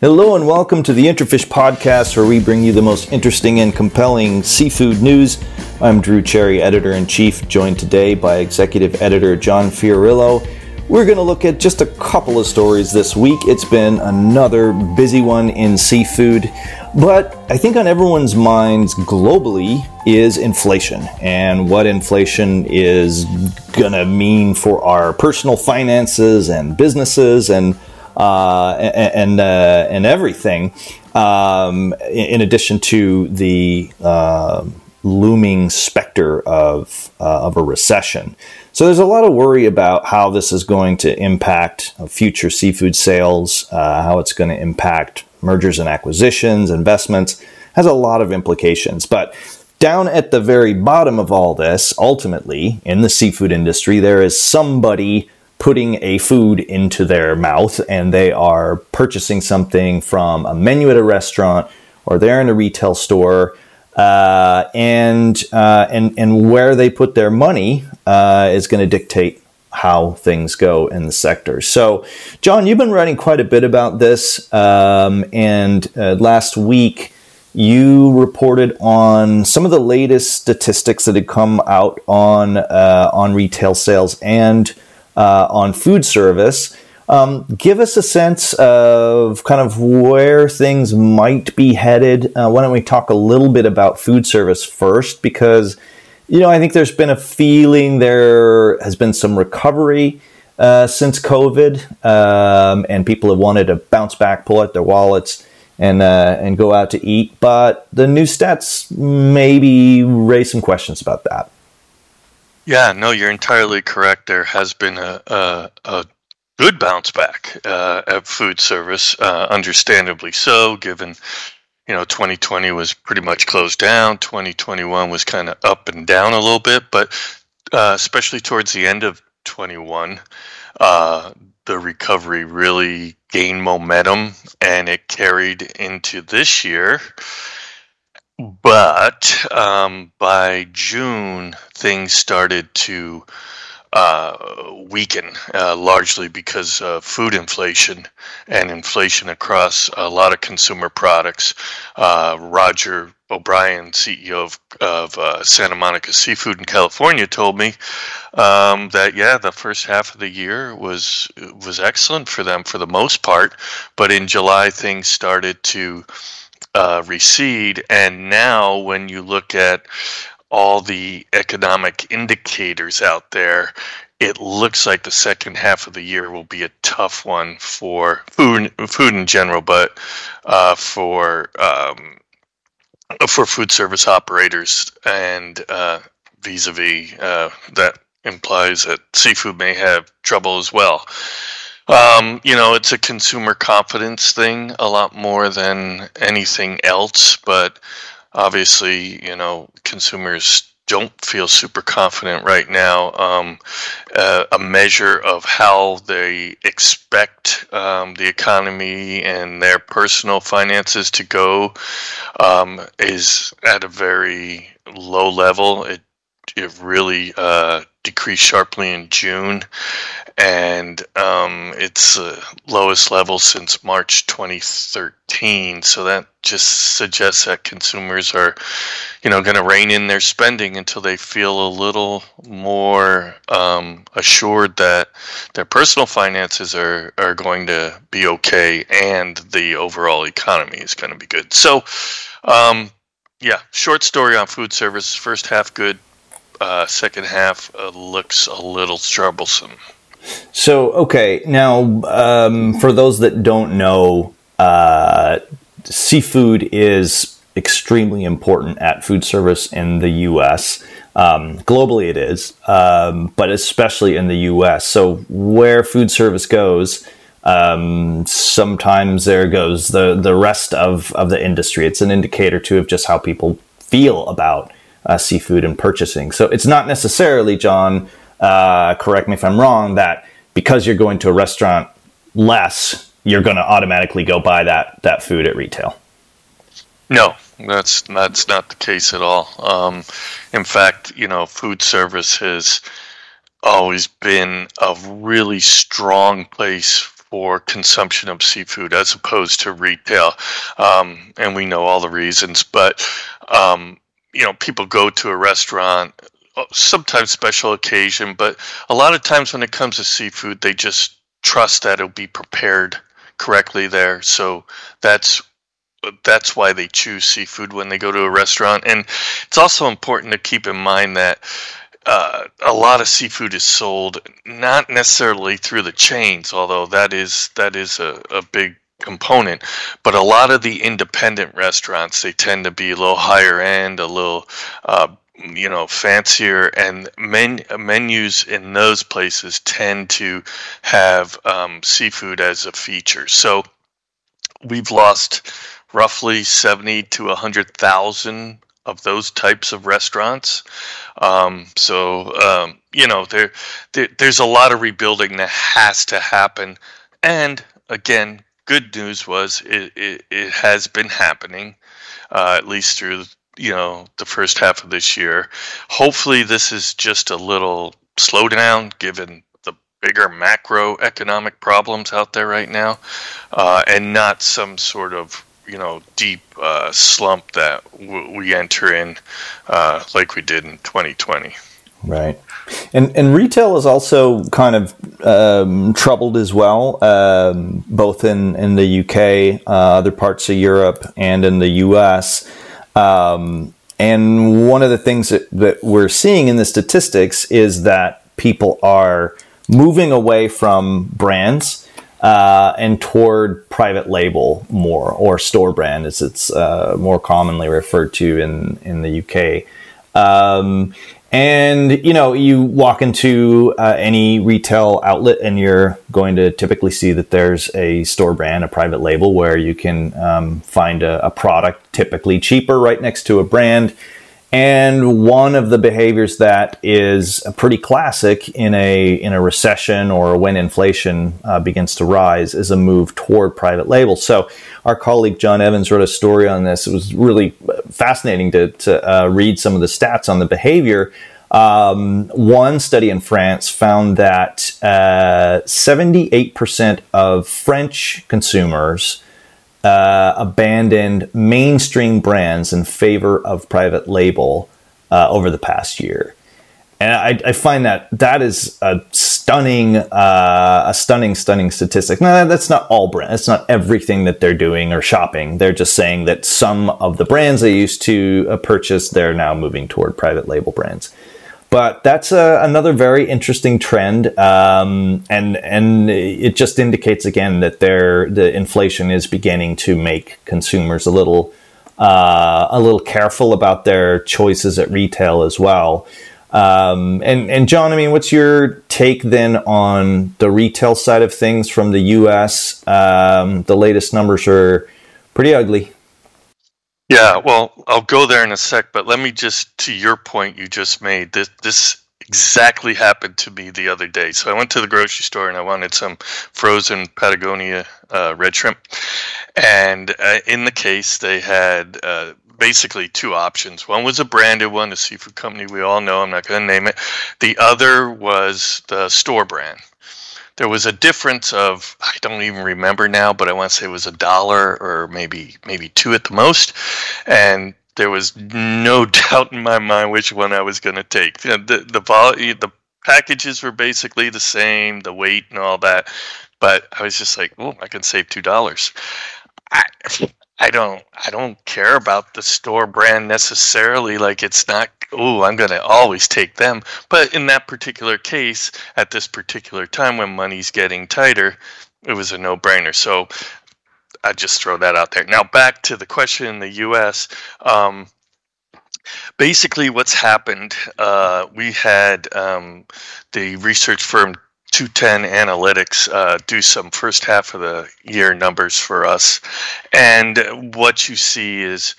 Hello and welcome to the IntraFish Podcast, where we bring you the most interesting and compelling seafood news. I'm Drew Cherry, editor in chief, joined today by executive editor John Fiorillo. We're going to look at just a couple of stories this week. It's been another busy one in seafood, but I think on everyone's minds globally is inflation and what inflation is going to mean for our personal finances and businesses and uh, and uh, and everything. Um, in addition to the uh, looming specter of uh, of a recession, so there's a lot of worry about how this is going to impact future seafood sales, uh, how it's going to impact mergers and acquisitions, investments. Has a lot of implications, but down at the very bottom of all this, ultimately, in the seafood industry, there is somebody putting a food into their mouth and they are purchasing something from a menu at a restaurant or they're in a retail store uh, and uh, and and where they put their money uh, is going to dictate how things go in the sector. So, John, you've been writing quite a bit about this, um, and uh, last week you reported on some of the latest statistics that had come out on uh, on retail sales and uh, on food service. Um, give us a sense of kind of where things might be headed. Uh, why don't we talk a little bit about food service first? Because, you know, I think there's been a feeling there has been some recovery uh, since COVID, um, and people have wanted to bounce back, pull out their wallets, and uh, and go out to eat. But the new stats maybe raise some questions about that. Yeah, no, you're entirely correct. There has been a, a, a good bounce back uh, at food service, uh, understandably so, given you know 2020 was pretty much closed down. 2021 was kind of up and down a little bit, but uh, especially towards the end of 21, uh, the recovery really gained momentum, and it carried into this year. But um, by June, things started to uh, weaken, uh, largely because of food inflation and inflation across a lot of consumer products. Uh, Roger O'Brien, CEO of, of uh, Santa Monica Seafood in California, told me um, that yeah, the first half of the year was was excellent for them for the most part, but in July things started to uh, recede. And now, when you look at all the economic indicators out there, it looks like the second half of the year will be a tough one for food, food in general, but uh, for um, for food service operators and uh, vis-a-vis uh, that implies that seafood may have trouble as well. Um, you know, it's a consumer confidence thing a lot more than anything else, but obviously, you know, consumers don't feel super confident right now. Um, uh, a measure of how they expect um, the economy and their personal finances to go um, is at a very low level. It it really uh, decreased sharply in June, and um, it's the lowest level since March 2013. So that just suggests that consumers are, you know, going to rein in their spending until they feel a little more um, assured that their personal finances are are going to be okay and the overall economy is going to be good. So. Um, yeah, short story on food service. First half good, uh, second half uh, looks a little troublesome. So, okay, now um, for those that don't know, uh, seafood is extremely important at food service in the U.S. Um, globally, it is, um, but especially in the U.S. So, where food service goes, um, sometimes there goes the the rest of of the industry. It's an indicator too of just how people feel about uh, seafood and purchasing. So, it's not necessarily, John uh, correct me if I'm wrong, that because you're going to a restaurant less, you're going to automatically go buy that that food at retail. No, that's that's not the case at all. Um, in fact, you know, food service has always been a really strong place for consumption of seafood as opposed to retail. Um, and we know all the reasons, but um, you know, people go to a restaurant, uh, sometimes special occasion, but a lot of times when it comes to seafood, they just trust that it'll be prepared correctly there. So that's that's why they choose seafood when they go to a restaurant. And it's also important to keep in mind that uh, a lot of seafood is sold not necessarily through the chains, although that is that is a, a big component. But a lot of the independent restaurants they tend to be a little higher end, a little uh, you know fancier, and men, menus in those places tend to have um, seafood as a feature. So we've lost roughly 70 to 100,000 of those types of restaurants. Um, so, um, you know, there, there, there's a lot of rebuilding that has to happen. And again, good news was it, it, it has been happening, uh, at least through, you know, the first half of this year. Hopefully, this is just a little slowdown given the bigger macroeconomic problems out there right now, uh, and not some sort of you know deep uh, slump that w- we enter in uh, like we did in 2020 right and and retail is also kind of um, troubled as well um, both in in the UK uh, other parts of Europe and in the US um, and one of the things that, that we're seeing in the statistics is that people are moving away from brands uh, and toward private label more, or store brand as it's uh, more commonly referred to in in the UK. Um, and you know, you walk into uh, any retail outlet, and you're going to typically see that there's a store brand, a private label, where you can um, find a, a product typically cheaper right next to a brand and one of the behaviors that is pretty classic in a in a recession or when inflation uh, begins to rise is a move toward private label. So our colleague John Evans wrote a story on this. It was really fascinating to, to uh, read some of the stats on the behavior. Um, one study in France found that uh, 78% of French consumers uh, abandoned mainstream brands in favor of private label uh, over the past year. And I, I, find that that is a stunning, uh, a stunning, stunning statistic. Now, that's not all brands. That's not everything that they're doing or shopping. They're just saying that some of the brands they used to uh, purchase, they're now moving toward private label brands. But that's a, another very interesting trend, um, and and it just indicates again that there the inflation is beginning to make consumers a little uh, a little careful about their choices at retail as well. Um, and and John, I mean, what's your take then on the retail side of things from the U.S.? Um, the latest numbers are pretty ugly. Yeah, well, I'll go there in a sec, but let me just to your point you just made. This this exactly happened to me the other day. So I went to the grocery store and I wanted some frozen Patagonia uh, red shrimp, and uh, in the case they had uh, basically two options. One was a branded one, a seafood company we all know. I'm not going to name it. The other was the store brand there was a difference of I don't even remember now, but I want to say it was a dollar or maybe maybe two at the most, and there was no doubt in my mind which one I was going to take. The the the packages were basically the same, the weight and all that, but I was just like, oh, I can save two dollars. I I don't I don't care about the store brand necessarily. Like it's not oh, I'm going to always take them. But in that particular case, at this particular time when money's getting tighter, it was a no brainer. So I just throw that out there. Now, back to the question in the US. Um, basically, what's happened, uh, we had um, the research firm 210 Analytics uh, do some first half of the year numbers for us. And what you see is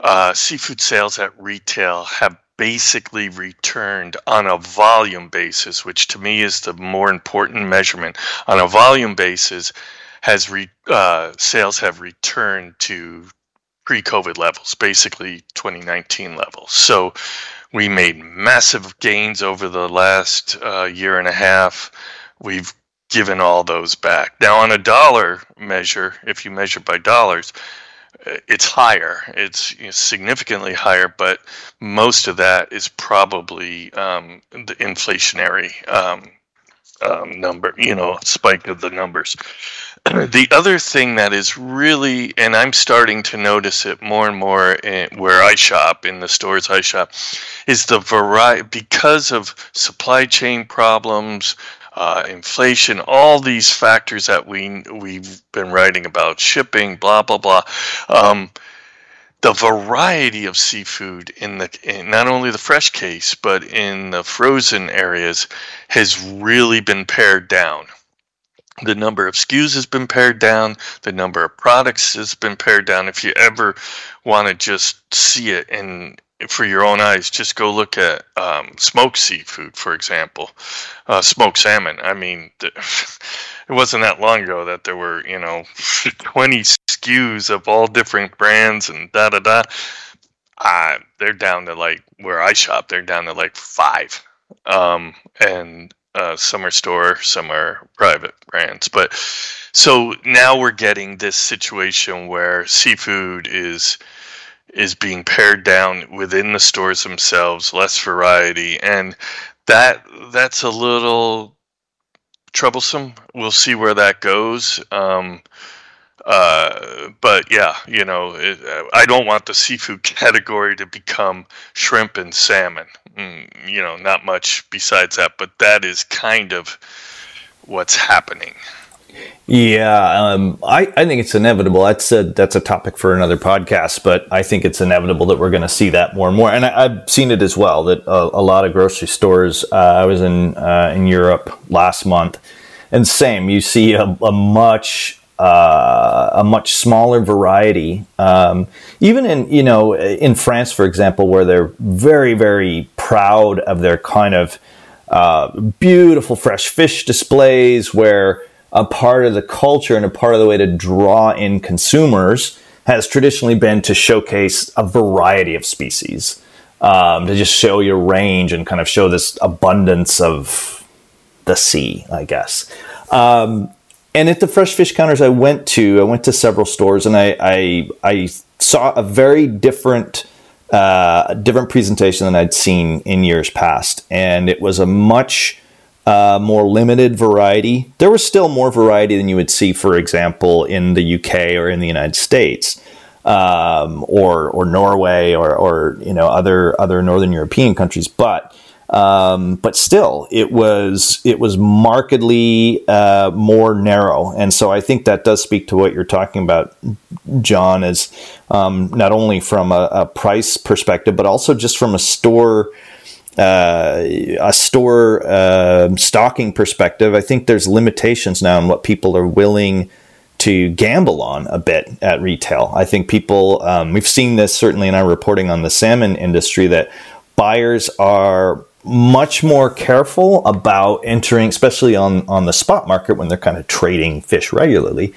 uh, seafood sales at retail have basically returned on a volume basis, which to me is the more important measurement. On a volume basis, has re, uh, sales have returned to pre-COVID levels, basically 2019 levels. So we made massive gains over the last uh, year and a half. We've given all those back. Now, on a dollar measure, if you measure by dollars, it's higher. It's you know, significantly higher, but most of that is probably um, the inflationary um, um, number, you know, spike of the numbers. the other thing that is really, and I'm starting to notice it more and more in, where I shop, in the stores I shop, is the variety, because of supply chain problems, uh, inflation, all these factors that we we've been writing about, shipping, blah blah blah. Um, the variety of seafood in the in not only the fresh case but in the frozen areas has really been pared down. The number of SKUs has been pared down. The number of products has been pared down. If you ever want to just see it and for your own eyes, just go look at um, smoked seafood, for example, uh, smoked salmon. I mean, it wasn't that long ago that there were, you know, 20 SKUs of all different brands and da da da. They're down to like where I shop, they're down to like five. Um, and uh, some are store, some are private brands. But so now we're getting this situation where seafood is is being pared down within the stores themselves, less variety, and that that's a little troublesome. We'll see where that goes. Um, uh, but yeah, you know, it, I don't want the seafood category to become shrimp and salmon. Mm, you know, not much besides that, but that is kind of what's happening. Yeah, um, I, I think it's inevitable. That's a that's a topic for another podcast, but I think it's inevitable that we're going to see that more and more. And I, have seen it as well that a, a lot of grocery stores. Uh, I was in uh, in Europe last month, and same. You see a, a much uh, a much smaller variety. Um, even in you know in France, for example, where they're very very proud of their kind of uh, beautiful fresh fish displays, where a part of the culture and a part of the way to draw in consumers has traditionally been to showcase a variety of species, um, to just show your range and kind of show this abundance of the sea, I guess. Um, and at the fresh fish counters I went to, I went to several stores and I I, I saw a very different uh, different presentation than I'd seen in years past, and it was a much uh, more limited variety. There was still more variety than you would see, for example, in the UK or in the United States, um, or or Norway or or you know other other Northern European countries. But um, but still, it was it was markedly uh, more narrow, and so I think that does speak to what you're talking about, John. Is um, not only from a, a price perspective, but also just from a store uh, a store uh, stocking perspective, I think there's limitations now on what people are willing to gamble on a bit at retail. I think people, um, we've seen this certainly in our reporting on the salmon industry, that buyers are much more careful about entering, especially on, on the spot market when they're kind of trading fish regularly.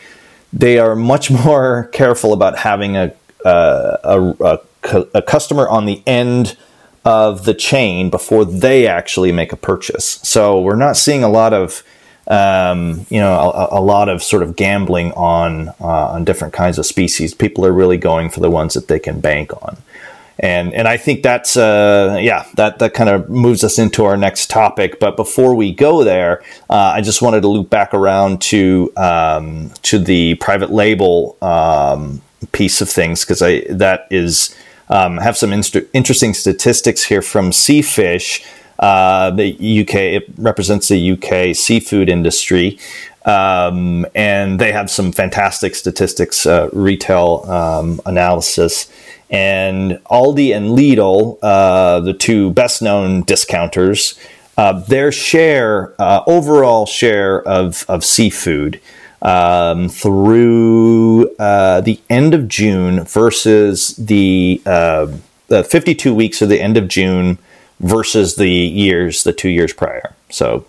They are much more careful about having a, a, a, a customer on the end of the chain before they actually make a purchase. So we're not seeing a lot of um, you know a, a, lot of sort of gambling on uh, on different kinds of species. People are really going for the ones that they can bank on. And, and I think that's uh, yeah that that kind of moves us into our next topic. But before we go there, uh, I just wanted to loop back around to um, to the private label um, piece of things because I that is um, have some inst- interesting statistics here from Seafish. Uh, the UK it represents the UK seafood industry, um, and they have some fantastic statistics, uh, retail um, analysis. And Aldi and Lidl, uh, the two best known discounters, uh, their share, uh, overall share of, of seafood um, through uh, the end of June versus the, uh, the 52 weeks of the end of June versus the years, the two years prior. So,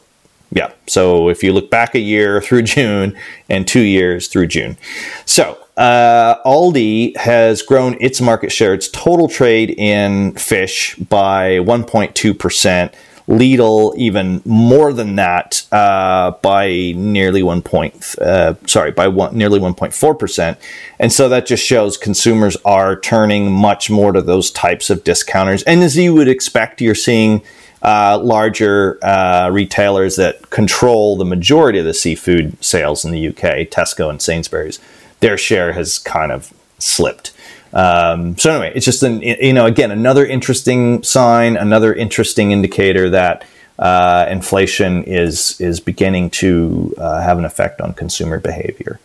yeah. So if you look back a year through June and two years through June. So, uh, Aldi has grown its market share, its total trade in fish by 1.2%. Lidl even more than that uh, by nearly one point. Uh, sorry, by one, nearly 1.4 percent. And so that just shows consumers are turning much more to those types of discounters. And as you would expect, you're seeing uh, larger uh, retailers that control the majority of the seafood sales in the UK, Tesco and Sainsbury's, their share has kind of slipped. Um, so anyway, it's just an you know again another interesting sign, another interesting indicator that uh, inflation is is beginning to uh, have an effect on consumer behavior.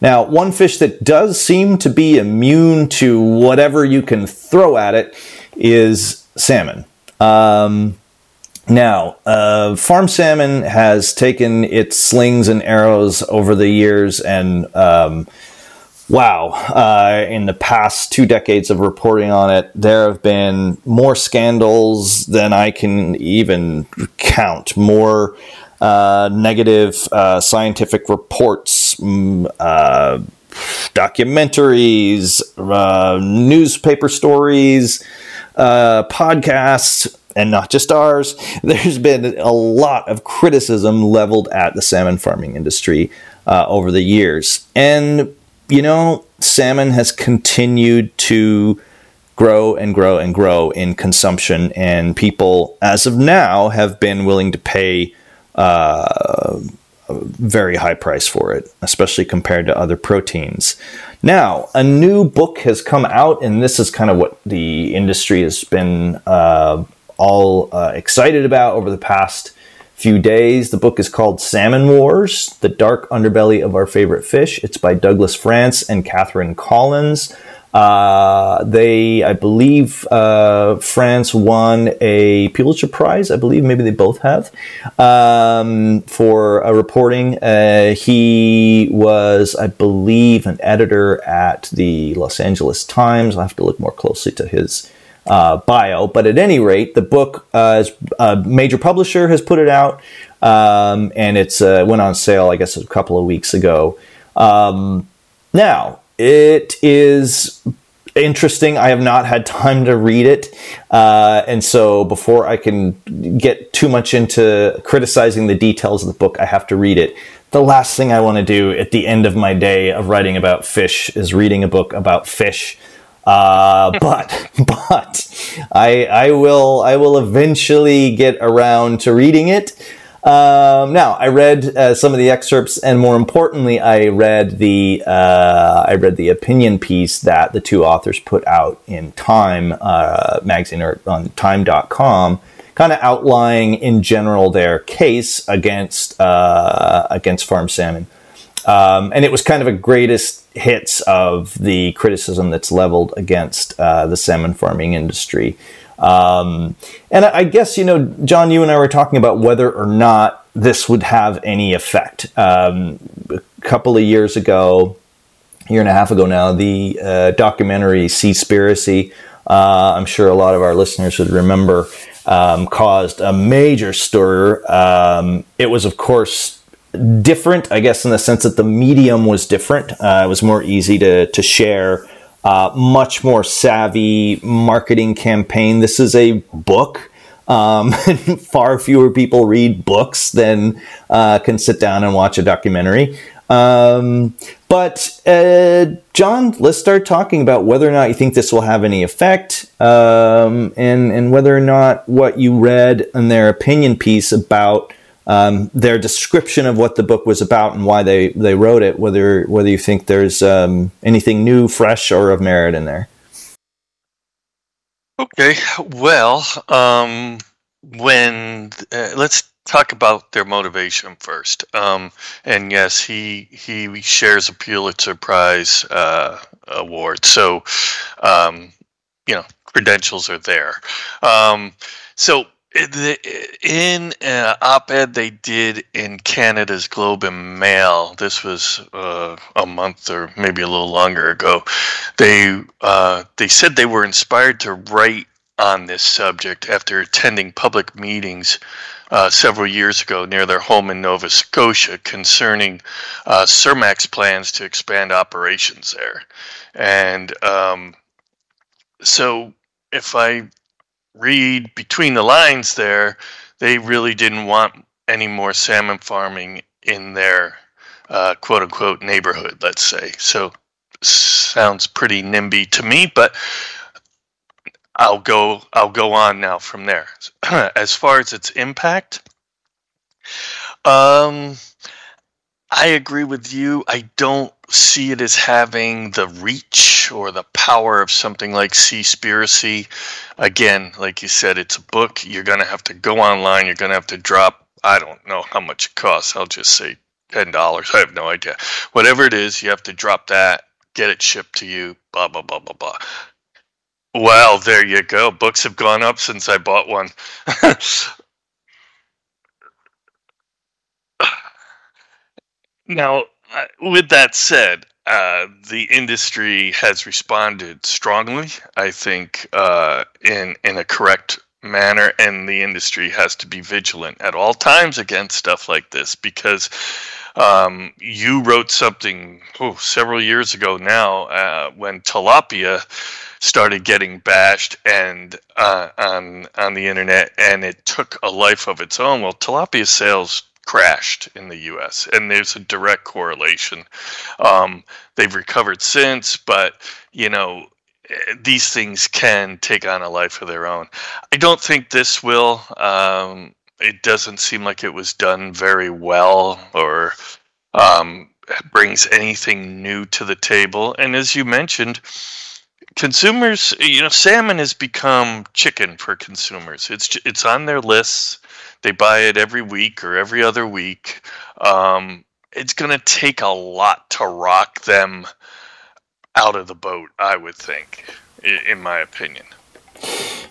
Now, one fish that does seem to be immune to whatever you can throw at it is salmon. Um, now, uh, farm salmon has taken its slings and arrows over the years, and um, wow, uh, in the past two decades of reporting on it, there have been more scandals than I can even count. More uh, negative uh, scientific reports, mm, uh, documentaries, uh, newspaper stories uh, podcasts, and not just ours, there's been a lot of criticism leveled at the salmon farming industry uh, over the years. And, you know, salmon has continued to grow and grow and grow in consumption, and people, as of now, have been willing to pay. Uh, a very high price for it, especially compared to other proteins. Now, a new book has come out, and this is kind of what the industry has been uh, all uh, excited about over the past few days. The book is called Salmon Wars The Dark Underbelly of Our Favorite Fish. It's by Douglas Frantz and Catherine Collins. Uh, they, I believe, uh, Frantz won a Pulitzer Prize. I believe maybe they both have um, for a reporting. Uh, he was, I believe, an editor at the Los Angeles Times. I'll have to look more closely to his uh, bio. But at any rate, the book, uh, is, a major publisher has put it out, um, and it's uh, went on sale, I guess, a couple of weeks ago. Um, now, it is interesting. I have not had time to read it. Uh, and so before I can get too much into criticizing the details of the book, I have to read it. The last thing I want to do at the end of my day of writing about fish is reading a book about fish. Uh, but but I I will I will eventually get around to reading it. Um, now, I read uh, some of the excerpts, and more importantly, I read the uh, I read the opinion piece that the two authors put out in Time uh, magazine or on Time.com, kind of outlining in general their case against uh, against farm salmon. Um, and it was kind of a greatest hits of the criticism that's leveled against uh, the salmon farming industry. Um, and I guess, you know, John, you and I were talking about whether or not this would have any effect. Um, a couple of years ago, year and a half ago now, the uh, documentary Seaspiracy, uh, I'm sure a lot of our listeners would remember, um, caused a major stir. Um, it was, of course, different, I guess, in the sense that the medium was different. Uh, it was more easy to, to share uh, much more savvy marketing campaign. This is a book. Um, far fewer people read books than uh, can sit down and watch a documentary. Um, but uh, John, let's start talking about whether or not you think this will have any effect, um, and and whether or not what you read in their opinion piece about um, their description of what the book was about and why they, they wrote it, whether whether you think there's um, anything new, fresh, or of merit in there. Okay, well, um, when uh, let's talk about their motivation first. Um, and yes, he he shares a Pulitzer Prize uh, award, so um, you know credentials are there. Um, so in an op-ed they did in Canada's Globe and Mail, this was uh, a month or maybe a little longer ago. They uh, they said they were inspired to write on this subject after attending public meetings uh, several years ago near their home in Nova Scotia concerning uh, Cermaq's plans to expand operations there, and um, so if I read between the lines there, they really didn't want any more salmon farming in their uh, quote unquote neighborhood, let's say. So sounds pretty NIMBY to me, but I'll go I'll go on now from there. as far as its impact, um, I agree with you. I don't see it as having the reach or the power of something like Seaspiracy. Again, like you said, it's a book. You're going to have to go online. You're going to have to drop, I don't know how much it costs. I'll just say $10. I have no idea. Whatever it is, you have to drop that, get it shipped to you, blah, blah, blah, blah, blah. Well, there you go. Books have gone up since I bought one. now, uh, with that said, uh, the industry has responded strongly. I think uh, in in a correct manner, and the industry has to be vigilant at all times against stuff like this because um, you wrote something oh, several years ago now uh, when tilapia started getting bashed and uh, on on the internet, and it took a life of its own. Well, tilapia sales crashed in the U.S., and there's a direct correlation. Um, they've recovered since, but you know these things can take on a life of their own. I don't think this will. Um, it doesn't seem like it was done very well or um, brings anything new to the table. And as you mentioned, consumers, you know, salmon has become chicken for consumers. It's it's on their lists. They buy it every week or every other week. Um, it's going to take a lot to rock them out of the boat. I would think, in my opinion.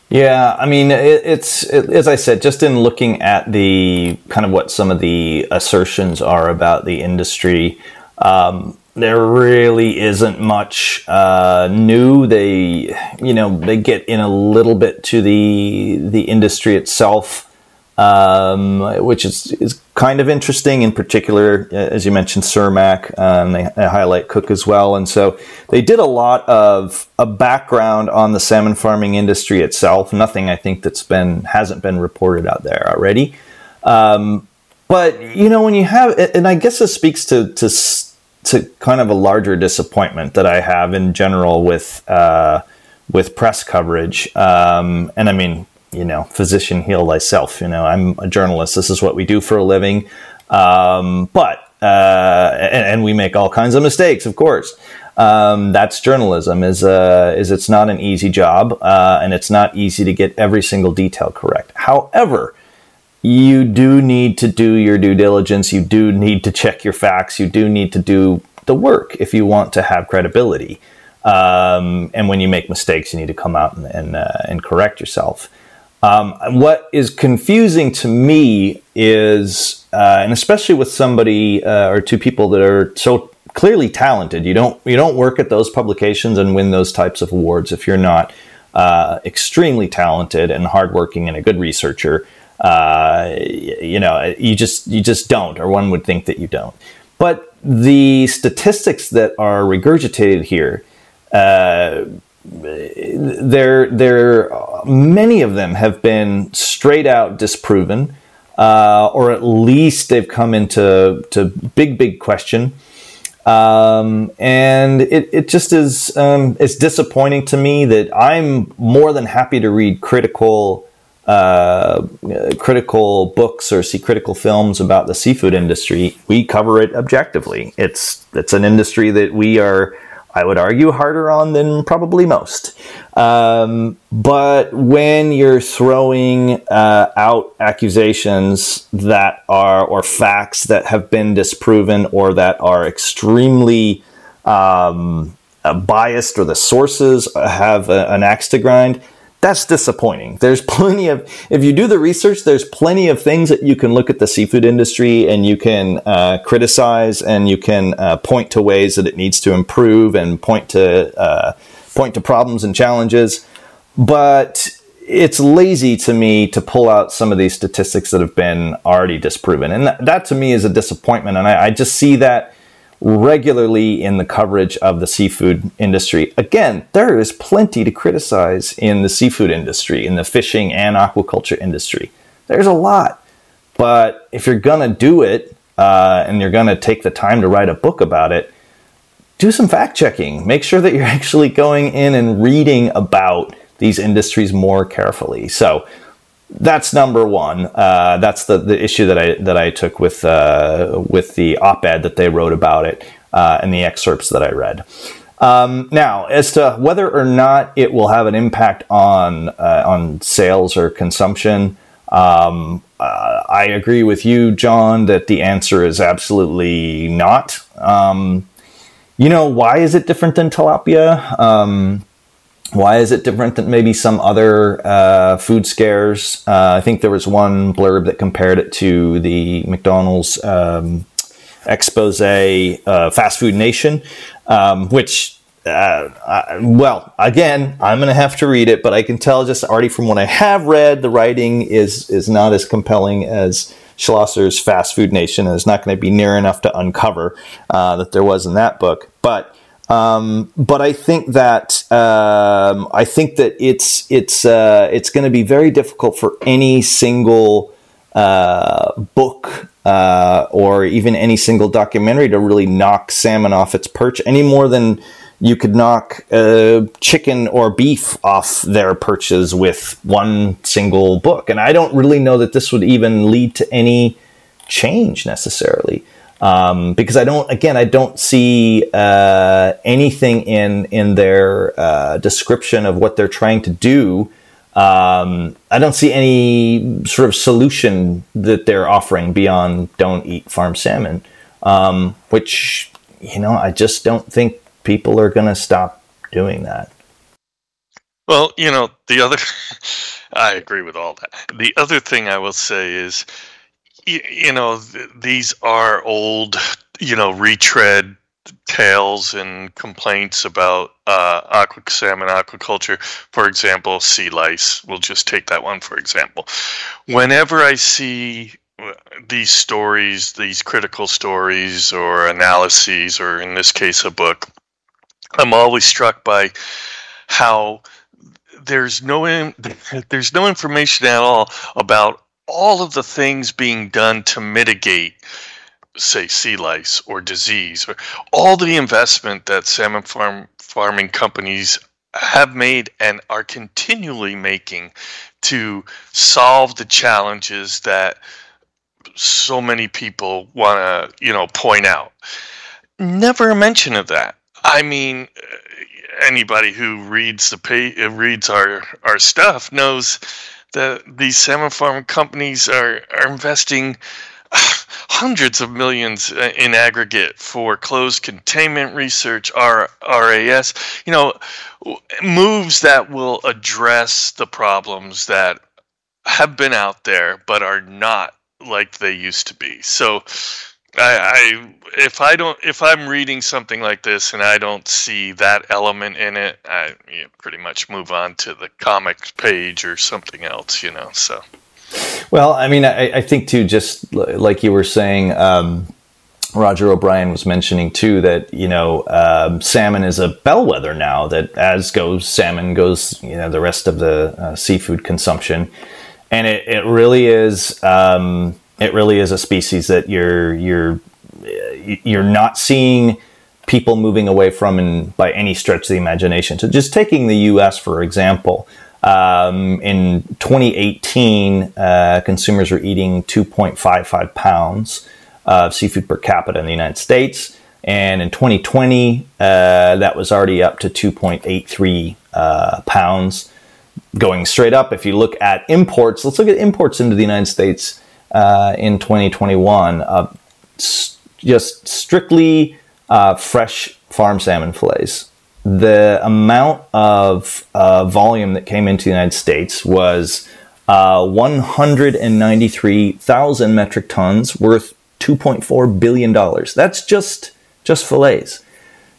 Yeah, I mean, it, it's it, as I said, just in looking at the kind of what some of the assertions are about the industry. Um, there really isn't much uh, new. They, you know, they get in a little bit to the the industry itself, um, which is is kind of interesting. In particular, as you mentioned, Cermaq, um, they, they, highlight Cooke as well, and so they did a lot of a background on the salmon farming industry itself. Nothing I think that's been hasn't been reported out there already. Um, but you know, when you have, and I guess this speaks to to to kind of a larger disappointment that I have in general with uh, with press coverage. Um, and I mean, you know, physician heal thyself. You know, I'm a journalist. This is what we do for a living. Um, but uh, and, and, we make all kinds of mistakes, of course. Um, that's journalism. is uh, is it's not an easy job, uh, and it's not easy to get every single detail correct. However, you do need to do your due diligence. You do need to check your facts. You do need to do the work if you want to have credibility. Um, and when you make mistakes, you need to come out and and, uh, and correct yourself. Um, what is confusing to me is, uh, and especially with somebody uh, or two people that are so clearly talented, you don't you don't work at those publications and win those types of awards if you're not uh, extremely talented and hardworking and a good researcher uh, you know, you just you just don't, or one would think that you don't. But the statistics that are regurgitated here, uh, there, there, many of them have been straight out disproven, uh, or at least they've come into to big, big question. Um, and it, it just is um, it's disappointing to me that I'm more than happy to read critical uh, critical books or see critical films about the seafood industry, we cover it objectively. It's it's an industry that we are, I would argue, harder on than probably most. Um, but when you're throwing uh, out accusations that are or facts that have been disproven or that are extremely um, biased or the sources have a, an axe to grind that's disappointing. There's plenty of, if you do the research, there's plenty of things that you can look at the seafood industry and you can uh, criticize and you can uh, point to ways that it needs to improve and point to uh, point to problems and challenges. But it's lazy to me to pull out some of these statistics that have been already disproven, and that, that to me is a disappointment. And I, I just see that regularly in the coverage of the seafood industry. Again, there is plenty to criticize in the seafood industry, in the fishing and aquaculture industry. There's a lot. But if you're going to do it uh, and you're going to take the time to write a book about it, do some fact checking. Make sure that you're actually going in and reading about these industries more carefully. So that's number one. Uh, that's the, the issue that I that I took with uh, with the op-ed that they wrote about it uh, and the excerpts that I read. Um, now, as to whether or not it will have an impact on uh, on sales or consumption, um, uh, I agree with you, John, that the answer is absolutely not. Um, you know, why is it different than tilapia? Why is it different than maybe some other uh, food scares? Uh, I think there was one blurb that compared it to the McDonald's um, expose, uh, Fast Food Nation, um, which, uh, I, well, again, I'm going to have to read it, but I can tell just already from what I have read, the writing is is not as compelling as Schlosser's Fast Food Nation, and it's not going to be near enough to uncover uh, that there was in that book, but. Um, but I think that um, I think that it's it's uh, it's going to be very difficult for any single uh, book uh, or even any single documentary to really knock salmon off its perch any more than you could knock uh, chicken or beef off their perches with one single book. And I don't really know that this would even lead to any change necessarily um, because I don't. Again, I don't see uh, anything in in their uh, description of what they're trying to do. Um, I don't see any sort of solution that they're offering beyond "don't eat farm salmon," um, which you know I just don't think people are going to stop doing that. Well, you know, the other, I agree with all that. The other thing I will say is you, you know, th- these are old, you know, retread tales and complaints about uh, aqua salmon aquaculture. For example, sea lice. We'll just take that one for example. Whenever I see uh, these stories, these critical stories or analyses, or in this case, a book, I'm always struck by how there's no in, there's no information at all about all of the things being done to mitigate say sea lice or disease or all the investment that salmon farm farming companies have made and are continually making to solve the challenges that so many people want to you know point out. Never a mention of that. I mean anybody who reads the pay, reads our our stuff knows that these salmon farm companies are, are investing hundreds of millions in aggregate for closed containment research, R, RAS, you know, moves that will address the problems that have been out there but are not like they used to be. So I, I, if I don't if I'm reading something like this and I don't see that element in it, I you know, pretty much move on to the comics page or something else, you know. So, well, I mean, I, I think too, just like you were saying, um, Roger O'Brien was mentioning too that you know um, salmon is a bellwether now. That as goes salmon goes, you know, the rest of the uh, seafood consumption, and it, it really is. Um, it really is a species that you're you're you're not seeing people moving away from in, by any stretch of the imagination. So just taking the U.S. for example, um, in 2018, uh, consumers were eating 2.55 pounds of seafood per capita in the United States, and in 2020, uh, that was already up to 2.83 uh, pounds. Going straight up, if you look at imports, let's look at imports into the United States uh, in 2021 uh, just strictly uh, fresh farm salmon fillets. The amount of uh, volume that came into the United States was uh, 193,000 metric tons worth 2.4 billion dollars. That's just just fillets.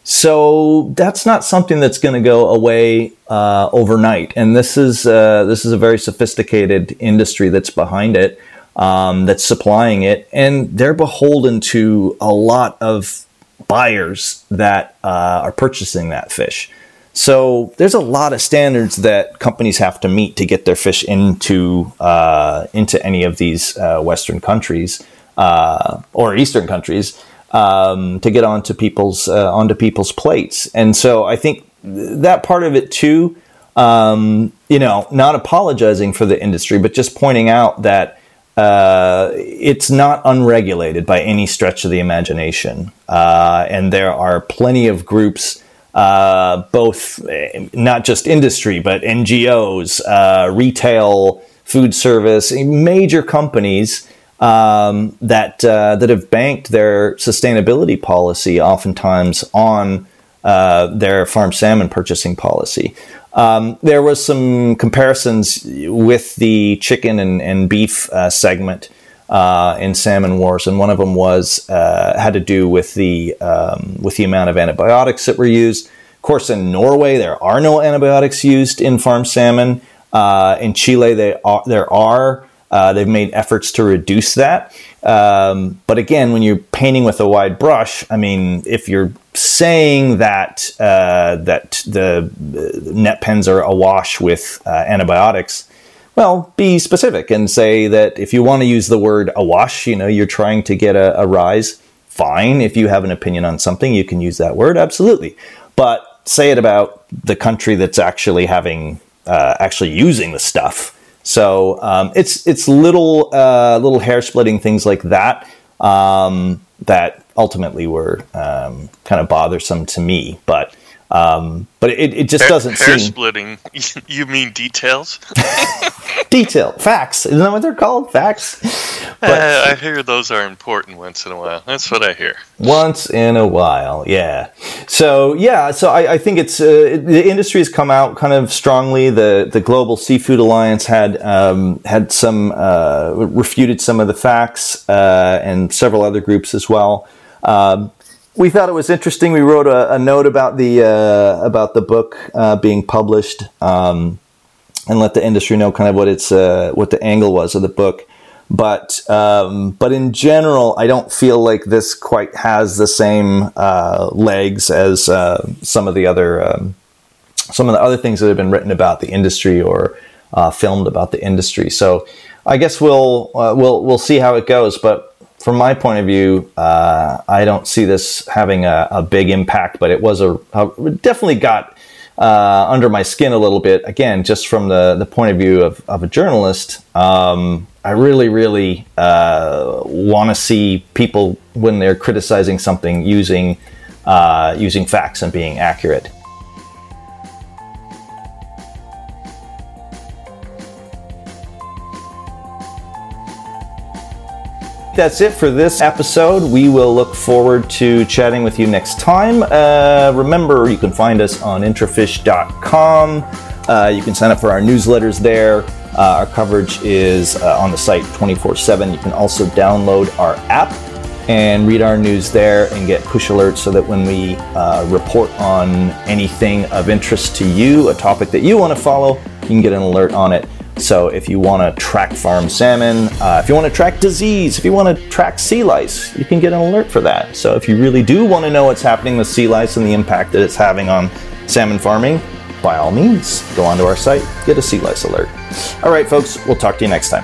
So that's not something that's going to go away uh, overnight. And this is uh, this is a very sophisticated industry that's behind it um, that's supplying it, and they're beholden to a lot of buyers that uh, are purchasing that fish. So there's a lot of standards that companies have to meet to get their fish into uh, into any of these uh, Western countries uh, or Eastern countries um, to get onto people's uh, onto people's plates. And so I think that part of it too. Um, you know, not apologizing for the industry, but just pointing out that uh, it's not unregulated by any stretch of the imagination. Uh, and there are plenty of groups, uh, both eh, not just industry, but NGOs, uh, retail, food service, major companies um, that, uh, that have banked their sustainability policy oftentimes on uh, their farm salmon purchasing policy. Um, there was some comparisons with the chicken and, and beef uh, segment uh, in salmon wars, and one of them was uh, had to do with the um, with the amount of antibiotics that were used. Of course, in Norway there are no antibiotics used in farm salmon. Uh, in Chile, they are, there are. Uh, they've made efforts to reduce that. Um, but again, when you're painting with a wide brush, I mean, if you're saying that uh, that the net pens are awash with uh, antibiotics, well, be specific and say that if you want to use the word awash, you know, you're trying to get a, a rise. Fine. If you have an opinion on something, you can use that word. Absolutely. But say it about the country that's actually having uh, actually using the stuff so um, it's it's little uh, little hair splitting things like that um, that ultimately were um, kind of bothersome to me, but. Um, but it, it just doesn't hair seem splitting. You mean details? detail facts. Isn't that what they're called? Facts. But uh, I hear those are important once in a while. That's what I hear. Once in a while, yeah. So yeah, so I, I think it's uh, the industry has come out kind of strongly. The the Global Seafood Alliance had um, had some uh, refuted some of the facts, uh, and several other groups as well. Um, we thought it was interesting. We wrote a, a note about the uh, about the book uh, being published, um, and let the industry know kind of what its uh, what the angle was of the book. But um, but in general, I don't feel like this quite has the same uh, legs as uh, some of the other um, some of the other things that have been written about the industry or uh, filmed about the industry. So I guess we'll we'll we'll see how it goes, but from my point of view, uh, I don't see this having a, a, big impact, but it was a, a definitely got uh, under my skin a little bit. Again, just from the, the point of view of, of a journalist, um, I really, really uh, want to see people when they're criticizing something using uh, using facts and being accurate. That's it for this episode. We will look forward to chatting with you next time. Uh, remember, you can find us on intrafish.com. Uh, you can sign up for our newsletters there. Uh, our coverage is uh, on the site 24 7. You can also download our app and read our news there and get push alerts so that when we uh, report on anything of interest to you, a topic that you want to follow, you can get an alert on it. So if you want to track farm salmon, uh, if you want to track disease, if you want to track sea lice, you can get an alert for that. So if you really do want to know what's happening with sea lice and the impact that it's having on salmon farming, by all means, go onto our site, get a sea lice alert. All right, folks, we'll talk to you next time.